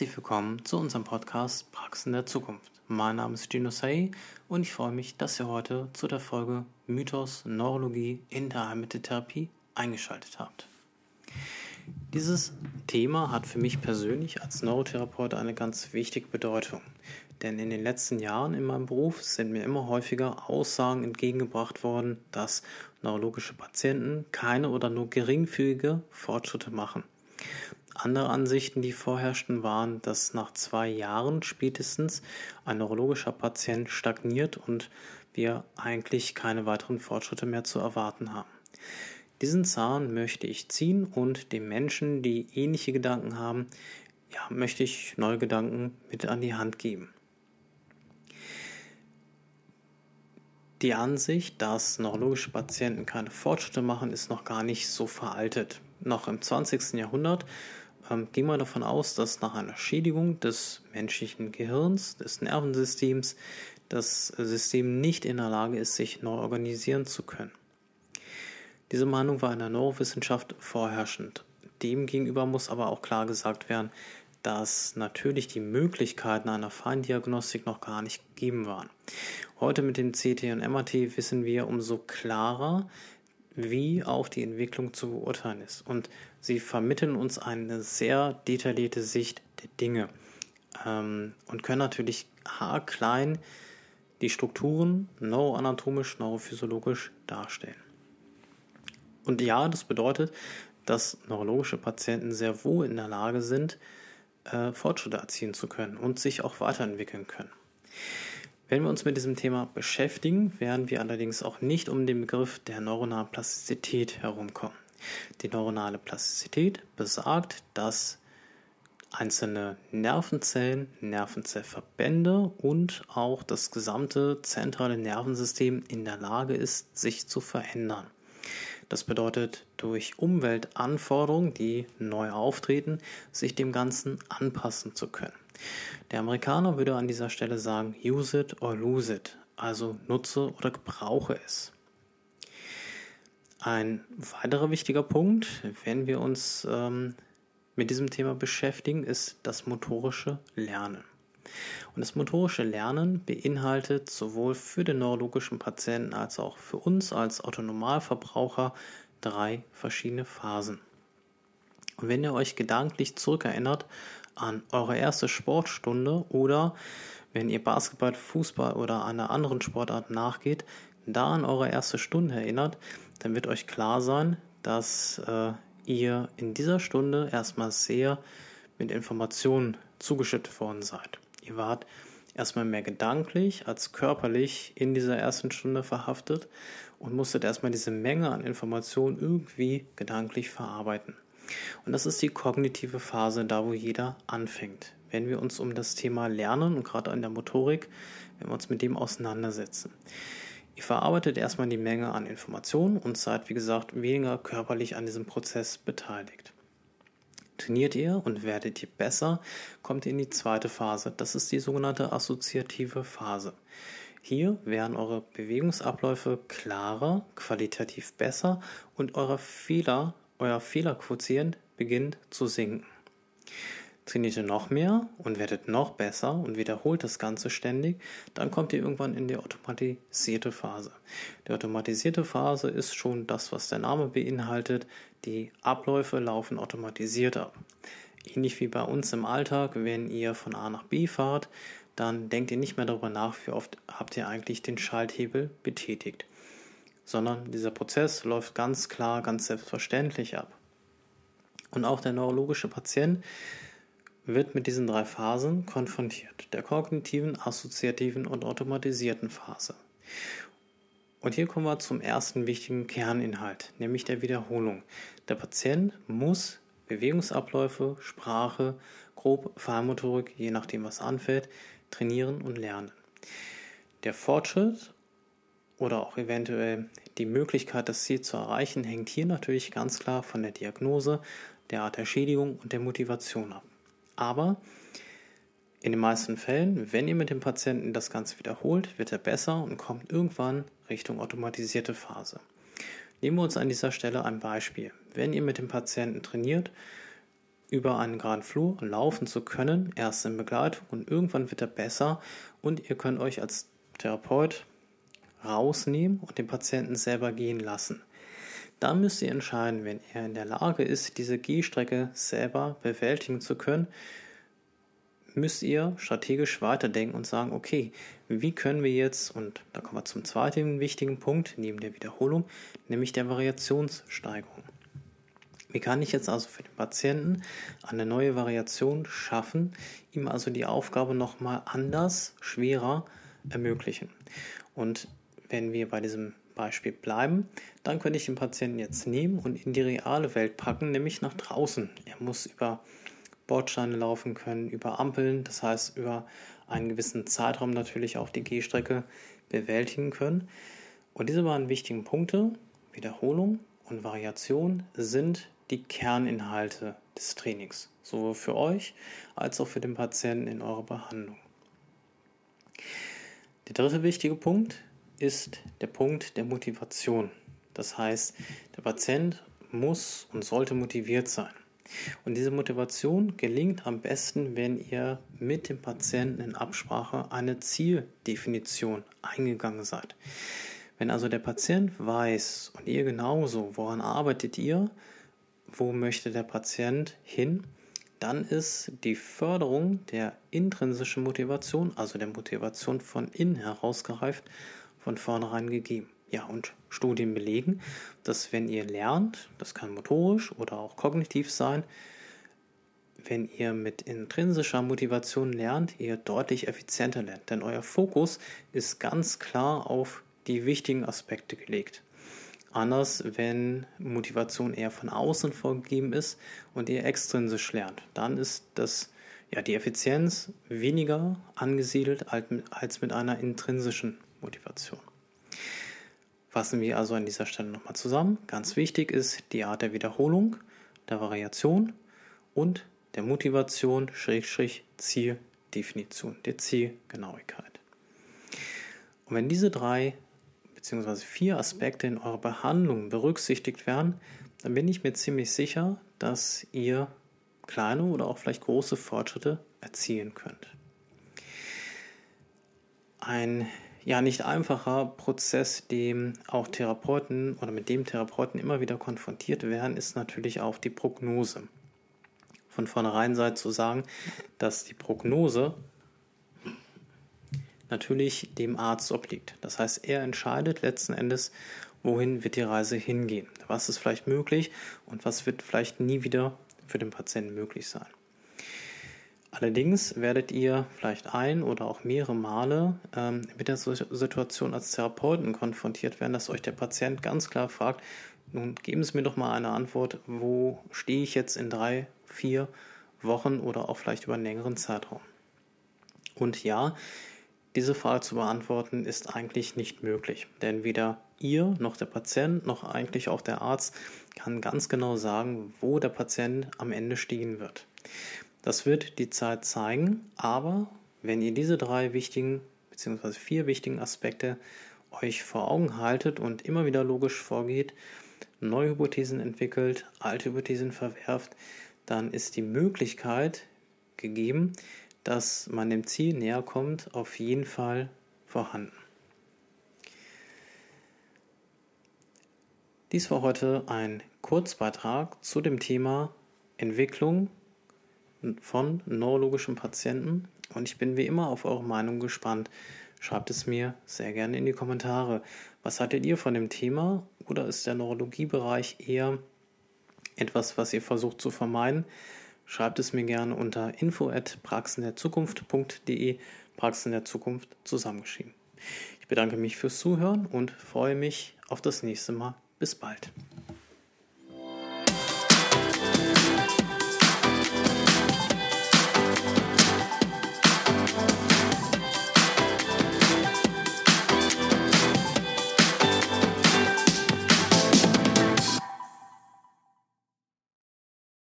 Herzlich willkommen zu unserem Podcast Praxen der Zukunft. Mein Name ist Gino Say und ich freue mich, dass ihr heute zu der Folge Mythos Neurologie in der Heilmitteltherapie eingeschaltet habt. Dieses Thema hat für mich persönlich als Neurotherapeut eine ganz wichtige Bedeutung. Denn in den letzten Jahren in meinem Beruf sind mir immer häufiger Aussagen entgegengebracht worden, dass neurologische Patienten keine oder nur geringfügige Fortschritte machen. Andere Ansichten, die vorherrschten, waren, dass nach zwei Jahren spätestens ein neurologischer Patient stagniert und wir eigentlich keine weiteren Fortschritte mehr zu erwarten haben. Diesen Zahn möchte ich ziehen und den Menschen, die ähnliche Gedanken haben, ja, möchte ich neue Gedanken mit an die Hand geben. Die Ansicht, dass neurologische Patienten keine Fortschritte machen, ist noch gar nicht so veraltet. Noch im 20. Jahrhundert ähm, ging man davon aus, dass nach einer Schädigung des menschlichen Gehirns, des Nervensystems, das System nicht in der Lage ist, sich neu organisieren zu können. Diese Meinung war in der Neurowissenschaft vorherrschend. Demgegenüber muss aber auch klar gesagt werden, dass natürlich die Möglichkeiten einer Feindiagnostik noch gar nicht gegeben waren. Heute mit dem CT und MRT wissen wir umso klarer, wie auch die Entwicklung zu beurteilen ist. Und sie vermitteln uns eine sehr detaillierte Sicht der Dinge ähm, und können natürlich haarklein die Strukturen neuroanatomisch, neurophysiologisch darstellen. Und ja, das bedeutet, dass neurologische Patienten sehr wohl in der Lage sind, äh, Fortschritte erzielen zu können und sich auch weiterentwickeln können. Wenn wir uns mit diesem Thema beschäftigen, werden wir allerdings auch nicht um den Begriff der neuronalen Plastizität herumkommen. Die neuronale Plastizität besagt, dass einzelne Nervenzellen, Nervenzellverbände und auch das gesamte zentrale Nervensystem in der Lage ist, sich zu verändern. Das bedeutet, durch Umweltanforderungen, die neu auftreten, sich dem Ganzen anpassen zu können. Der Amerikaner würde an dieser Stelle sagen, use it or lose it, also nutze oder gebrauche es. Ein weiterer wichtiger Punkt, wenn wir uns ähm, mit diesem Thema beschäftigen, ist das motorische Lernen. Und das motorische Lernen beinhaltet sowohl für den neurologischen Patienten als auch für uns als Autonomalverbraucher drei verschiedene Phasen. Und wenn ihr euch gedanklich zurückerinnert an eure erste Sportstunde oder wenn ihr Basketball, Fußball oder einer anderen Sportart nachgeht, da an eure erste Stunde erinnert, dann wird euch klar sein, dass äh, ihr in dieser Stunde erstmal sehr mit Informationen zugeschüttet worden seid. Ihr wart erstmal mehr gedanklich als körperlich in dieser ersten Stunde verhaftet und musstet erstmal diese Menge an Informationen irgendwie gedanklich verarbeiten. Und das ist die kognitive Phase, da wo jeder anfängt. Wenn wir uns um das Thema Lernen und gerade an der Motorik, wenn wir uns mit dem auseinandersetzen. Ihr verarbeitet erstmal die Menge an Informationen und seid, wie gesagt, weniger körperlich an diesem Prozess beteiligt. Trainiert ihr und werdet ihr besser, kommt ihr in die zweite Phase. Das ist die sogenannte assoziative Phase. Hier werden eure Bewegungsabläufe klarer, qualitativ besser und eure Fehler, euer Fehlerquotient beginnt zu sinken. Trainiert ihr noch mehr und werdet noch besser und wiederholt das Ganze ständig, dann kommt ihr irgendwann in die automatisierte Phase. Die automatisierte Phase ist schon das, was der Name beinhaltet. Die Abläufe laufen automatisiert ab. Ähnlich wie bei uns im Alltag, wenn ihr von A nach B fahrt, dann denkt ihr nicht mehr darüber nach, wie oft habt ihr eigentlich den Schalthebel betätigt, sondern dieser Prozess läuft ganz klar, ganz selbstverständlich ab. Und auch der neurologische Patient wird mit diesen drei Phasen konfrontiert, der kognitiven, assoziativen und automatisierten Phase. Und hier kommen wir zum ersten wichtigen Kerninhalt, nämlich der Wiederholung. Der Patient muss Bewegungsabläufe, Sprache, grob Feinmotorik, je nachdem was anfällt, trainieren und lernen. Der Fortschritt oder auch eventuell die Möglichkeit, das Ziel zu erreichen, hängt hier natürlich ganz klar von der Diagnose, der Art der Schädigung und der Motivation ab. Aber in den meisten Fällen, wenn ihr mit dem Patienten das Ganze wiederholt, wird er besser und kommt irgendwann Richtung automatisierte Phase. Nehmen wir uns an dieser Stelle ein Beispiel. Wenn ihr mit dem Patienten trainiert, über einen geraden Flur laufen zu können, erst in Begleitung und irgendwann wird er besser und ihr könnt euch als Therapeut rausnehmen und den Patienten selber gehen lassen. Da müsst ihr entscheiden, wenn er in der Lage ist, diese Gehstrecke selber bewältigen zu können, müsst ihr strategisch weiterdenken und sagen, okay, wie können wir jetzt, und da kommen wir zum zweiten wichtigen Punkt, neben der Wiederholung, nämlich der Variationssteigerung. Wie kann ich jetzt also für den Patienten eine neue Variation schaffen, ihm also die Aufgabe nochmal anders, schwerer ermöglichen? Und wenn wir bei diesem Beispiel bleiben, dann könnte ich den Patienten jetzt nehmen und in die reale Welt packen, nämlich nach draußen. Er muss über Bordsteine laufen können, über Ampeln, das heißt über einen gewissen Zeitraum natürlich auch die Gehstrecke bewältigen können. Und diese beiden wichtigen Punkte, Wiederholung und Variation, sind die Kerninhalte des Trainings, sowohl für euch als auch für den Patienten in eurer Behandlung. Der dritte wichtige Punkt ist der Punkt der Motivation. Das heißt, der Patient muss und sollte motiviert sein. Und diese Motivation gelingt am besten, wenn ihr mit dem Patienten in Absprache eine Zieldefinition eingegangen seid. Wenn also der Patient weiß und ihr genauso, woran arbeitet ihr, wo möchte der Patient hin, dann ist die Förderung der intrinsischen Motivation, also der Motivation von innen herausgereift, von vornherein gegeben. Ja, und Studien belegen, dass wenn ihr lernt, das kann motorisch oder auch kognitiv sein, wenn ihr mit intrinsischer Motivation lernt, ihr deutlich effizienter lernt. Denn euer Fokus ist ganz klar auf die wichtigen Aspekte gelegt. Anders, wenn Motivation eher von außen vorgegeben ist und ihr extrinsisch lernt. Dann ist das, ja, die Effizienz weniger angesiedelt als mit einer intrinsischen Motivation. Fassen wir also an dieser Stelle nochmal zusammen. Ganz wichtig ist die Art der Wiederholung, der Variation und der Motivation, Schrägstrich, Zieldefinition, der Zielgenauigkeit. Und wenn diese drei bzw. vier Aspekte in eurer Behandlung berücksichtigt werden, dann bin ich mir ziemlich sicher, dass ihr kleine oder auch vielleicht große Fortschritte erzielen könnt. Ein ja nicht einfacher Prozess, dem auch Therapeuten oder mit dem Therapeuten immer wieder konfrontiert werden, ist natürlich auch die Prognose. Von vornherein sei zu sagen, dass die Prognose natürlich dem Arzt obliegt. Das heißt, er entscheidet letzten Endes, wohin wird die Reise hingehen. Was ist vielleicht möglich und was wird vielleicht nie wieder für den Patienten möglich sein. Allerdings werdet ihr vielleicht ein oder auch mehrere Male ähm, mit der Situation als Therapeuten konfrontiert werden, dass euch der Patient ganz klar fragt, nun geben Sie mir doch mal eine Antwort, wo stehe ich jetzt in drei, vier Wochen oder auch vielleicht über einen längeren Zeitraum. Und ja, diese Frage zu beantworten ist eigentlich nicht möglich, denn weder ihr noch der Patient noch eigentlich auch der Arzt kann ganz genau sagen, wo der Patient am Ende stehen wird. Das wird die Zeit zeigen, aber wenn ihr diese drei wichtigen bzw. vier wichtigen Aspekte euch vor Augen haltet und immer wieder logisch vorgeht, neue Hypothesen entwickelt, alte Hypothesen verwerft, dann ist die Möglichkeit gegeben, dass man dem Ziel näher kommt, auf jeden Fall vorhanden. Dies war heute ein Kurzbeitrag zu dem Thema Entwicklung von neurologischen Patienten und ich bin wie immer auf eure Meinung gespannt. Schreibt es mir sehr gerne in die Kommentare. Was haltet ihr von dem Thema oder ist der Neurologiebereich eher etwas, was ihr versucht zu vermeiden? Schreibt es mir gerne unter info@praxenderzukunft.de, Praxen der Zukunft zusammengeschrieben. Ich bedanke mich fürs Zuhören und freue mich auf das nächste Mal. Bis bald.